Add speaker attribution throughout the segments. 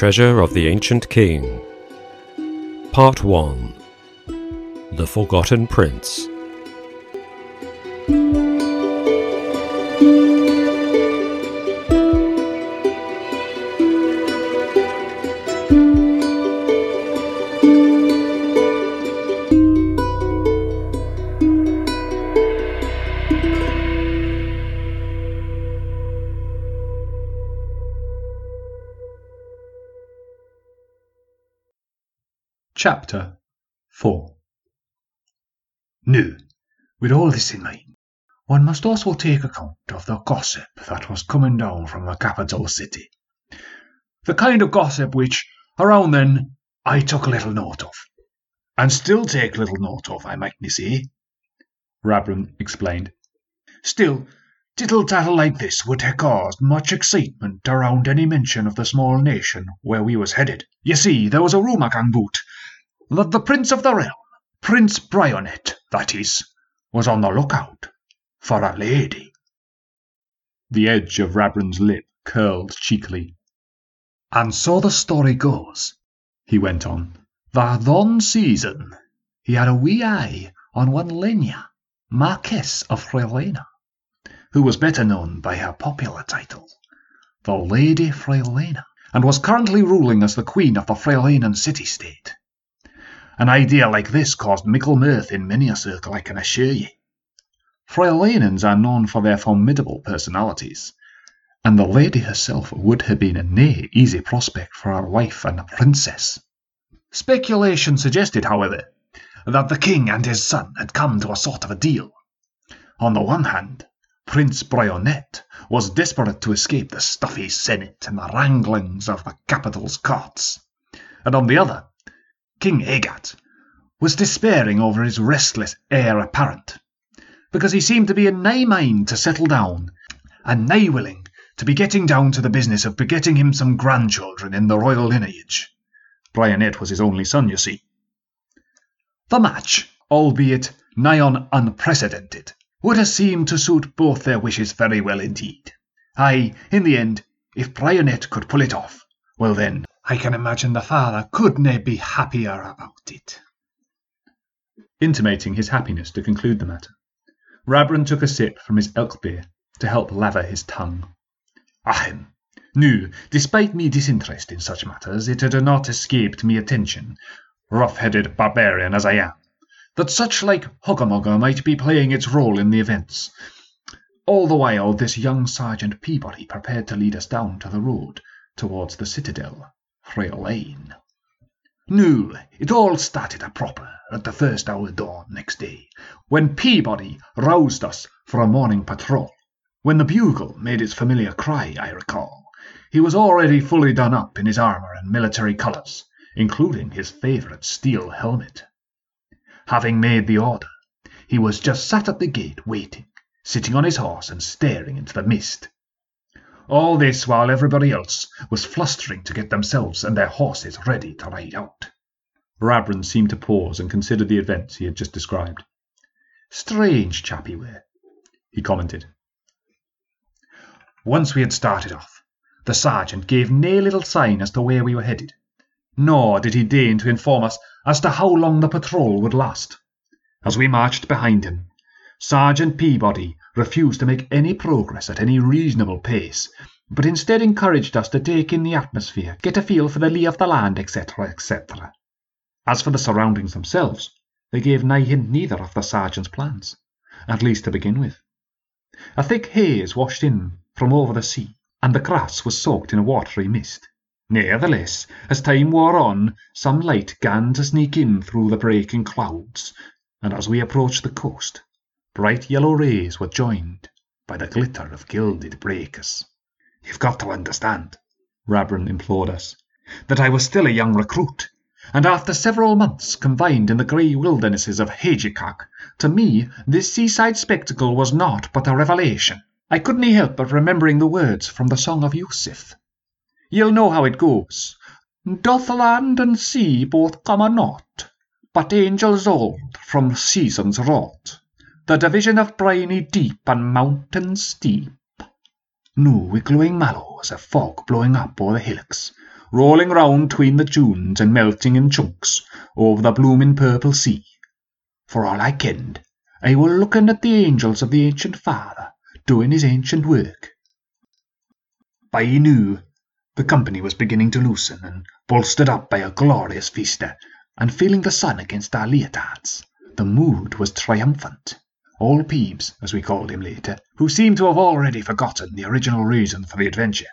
Speaker 1: Treasure of the Ancient King. Part 1 The Forgotten Prince.
Speaker 2: Chapter 4 Now, with all this in mind, one must also take account of the gossip that was coming down from the capital city. The kind of gossip which, around then, I took little note of. And still take little note of, I mightn't say. Rabrin explained. Still, tittle tattle like this would have caused much excitement around any mention of the small nation where we was headed. You see, there was a rumour gang boot that the Prince of the Realm, Prince Bryonet, that is, was on the lookout for a lady. The edge of Rabrin's lip curled cheekily. And so the story goes, he went on, that one season he had a wee eye on one Lenya, Marquess of Freylena, who was better known by her popular title, the Lady Freylena, and was currently ruling as the Queen of the Freylenan city-state. An idea like this caused mickle mirth in many a circle, I can assure ye. Freylenans are known for their formidable personalities, and the lady herself would have been a nae easy prospect for our wife and a princess. Speculation suggested, however, that the king and his son had come to a sort of a deal. On the one hand, Prince Bryonet was desperate to escape the stuffy senate and the wranglings of the capital's courts, and on the other, King Agat was despairing over his restless heir apparent, because he seemed to be in nae mind to settle down, and nae willing to be getting down to the business of begetting him some grandchildren in the royal lineage. Bryonet was his only son, you see. The match, albeit nigh on unprecedented, would have seemed to suit both their wishes very well indeed. Aye, in the end, if Bryonet could pull it off, well then, I can imagine the father could nae be happier about it. Intimating his happiness to conclude the matter, Rabrin took a sip from his elk beer to help lather his tongue. Ahem! Now, despite me disinterest in such matters, it had not escaped me attention, rough-headed barbarian as I am, that such like hugger might be playing its role in the events. All the while this young Sergeant Peabody prepared to lead us down to the road towards the citadel. Freylein. No, it all started a proper at the first hour dawn next day, when Peabody roused us for a morning patrol. When the bugle made its familiar cry, I recall, he was already fully done up in his armor and military colors, including his favorite steel helmet. Having made the order, he was just sat at the gate waiting, sitting on his horse and staring into the mist. All this while everybody else was flustering to get themselves and their horses ready to ride out. Rabrin seemed to pause and consider the events he had just described. Strange chap he were, he commented. Once we had started off, the sergeant gave nae little sign as to where we were headed, nor did he deign to inform us as to how long the patrol would last. As we marched behind him, Sergeant Peabody refused to make any progress at any reasonable pace, but instead encouraged us to take in the atmosphere, get a feel for the lay of the land, etc., etc. As for the surroundings themselves, they gave nae hint neither of the sergeant's plans, at least to begin with. A thick haze washed in from over the sea, and the grass was soaked in a watery mist. Nevertheless, as time wore on, some light began to sneak in through the breaking clouds, and as we approached the coast, bright yellow rays were joined by the glitter of gilded breakers. You've got to understand, Rabrin implored us, that I was still a young recruit, and after several months confined in the grey wildernesses of Hagikak, to me this seaside spectacle was naught but a revelation. I couldn't help but remembering the words from the Song of Yusuf. You'll know how it goes. Doth land and sea both come a naught, but angels old from seasons wrought the division of briny deep and mountain steep. Now, with glowing mallows of fog blowing up o'er the hillocks, rolling round between the dunes and melting in chunks over the blooming purple sea. For all I kenned, I were looking at the angels of the ancient Father doing his ancient work. By noon, the company was beginning to loosen and bolstered up by a glorious vista, and feeling the sun against our leotards, the mood was triumphant. Old Peeves, as we called him later, who seemed to have already forgotten the original reason for the adventure,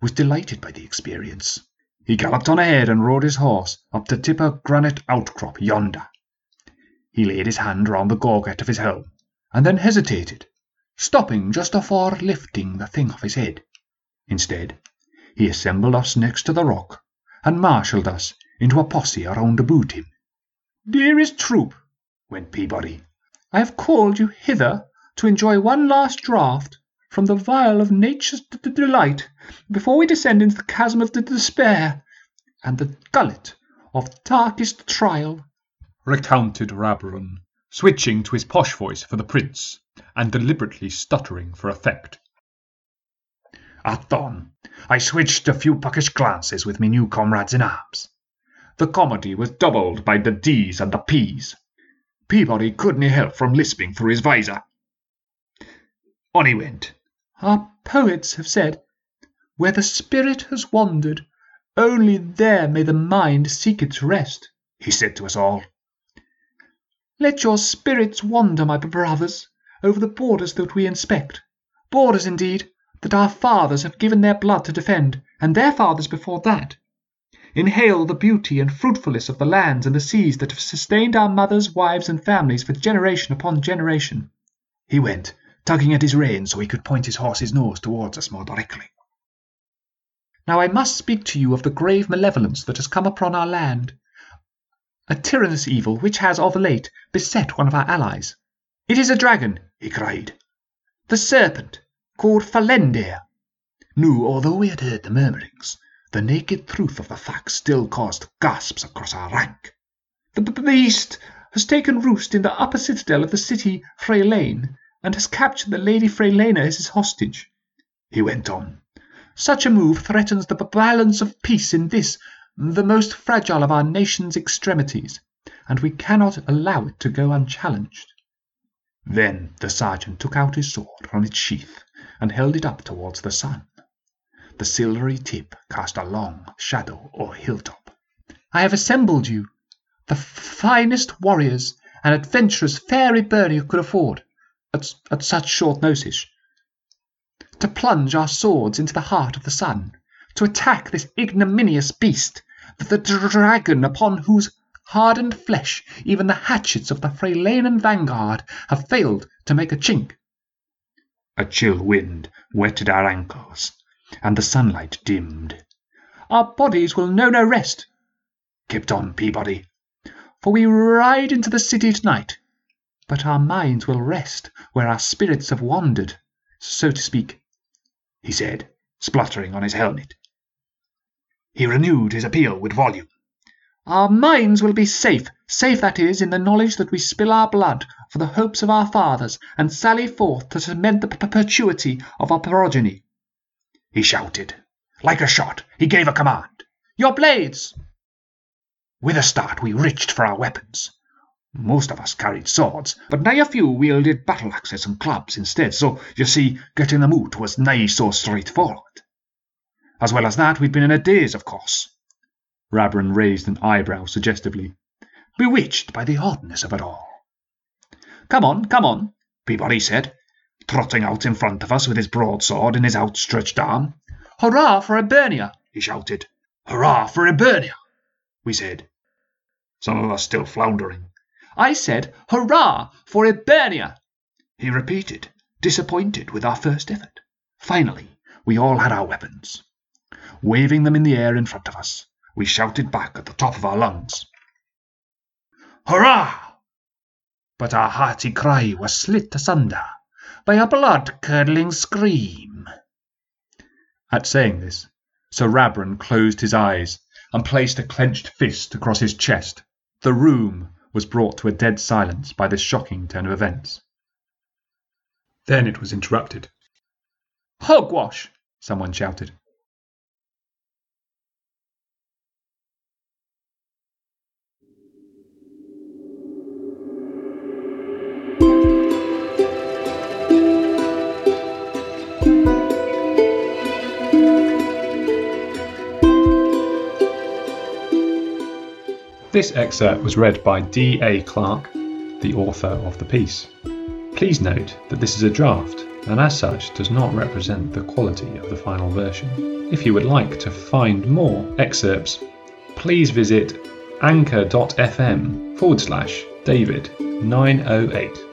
Speaker 2: was delighted by the experience. He galloped on ahead and rode his horse up to tip granite outcrop yonder. He laid his hand round the gorget of his helm, and then hesitated, stopping just afore lifting the thing off his head. Instead, he assembled us next to the rock, and marshalled us into a posse around about him. Dearest troop, went Peabody, I have called you hither to enjoy one last draught from the vial of nature's delight before we descend into the chasm of despair and the gullet of darkest trial, recounted Rabron, switching to his posh voice for the prince, and deliberately stuttering for effect. At dawn, I switched a few puckish glances with me new comrades in arms. The comedy was doubled by the D's and the P's. Peabody couldn't help from lisping through his visor. On he went. Our poets have said, Where the spirit has wandered, only there may the mind seek its rest, he said to us all. Let your spirits wander, my brothers, over the borders that we inspect. Borders, indeed, that our fathers have given their blood to defend, and their fathers before that. Inhale the beauty and fruitfulness of the lands and the seas that have sustained our mothers, wives, and families for generation upon generation. He went, tugging at his rein so he could point his horse's nose towards us more directly. Now I must speak to you of the grave malevolence that has come upon our land, a tyrannous evil which has of late beset one of our allies. It is a dragon, he cried, the serpent, called Falendir. Now, although we had heard the murmurings, the naked truth of the fact still caused gasps across our rank. The beast has taken roost in the upper citadel of the city Freylein, and has captured the Lady Freylena as his hostage. He went on. Such a move threatens the balance of peace in this, the most fragile of our nation's extremities, and we cannot allow it to go unchallenged. Then the sergeant took out his sword from its sheath and held it up towards the sun. The silvery tip cast a long shadow o'er hilltop. I have assembled you, the finest warriors and adventurers fair Hibernia could afford, at, at such short notice, to plunge our swords into the heart of the sun, to attack this ignominious beast, the dragon upon whose hardened flesh even the hatchets of the Freylenan vanguard have failed to make a chink. A chill wind wetted our ankles, and the sunlight dimmed. Our bodies will know no rest, kept on Peabody, for we ride into the city tonight, but our minds will rest where our spirits have wandered, so to speak, he said, spluttering on his helmet. He renewed his appeal with volume. Our minds will be safe, safe that is, in the knowledge that we spill our blood for the hopes of our fathers, and sally forth to cement the perpetuity of our progeny. He shouted. Like a shot, he gave a command. Your blades! With a start, we reached for our weapons. Most of us carried swords, but nigh a few wielded battle axes and clubs instead, so, you see, getting them out was nigh so straightforward. As well as that, we'd been in a daze, of course. Rabron raised an eyebrow suggestively, bewitched by the oddness of it all. Come on, come on, Peabody said, trotting out in front of us with his broadsword in his outstretched arm. Hurrah for Hibernia! he shouted. Hurrah for Hibernia! we said, some of us still floundering. I said, Hurrah for Hibernia! he repeated, disappointed with our first effort. Finally, we all had our weapons. Waving them in the air in front of us, we shouted back at the top of our lungs. Hurrah! But our hearty cry was slit asunder by a blood-curdling scream. At saying this, Sir Rabron closed his eyes and placed a clenched fist across his chest. The room was brought to a dead silence by this shocking turn of events. Then it was interrupted. Hogwash! someone shouted. This excerpt was read by D. A. Clark, the author of the piece. Please note that this is a draft and as such does not represent the quality of the final version. If you would like to find more excerpts, please visit anchor.fm forward slash David 908.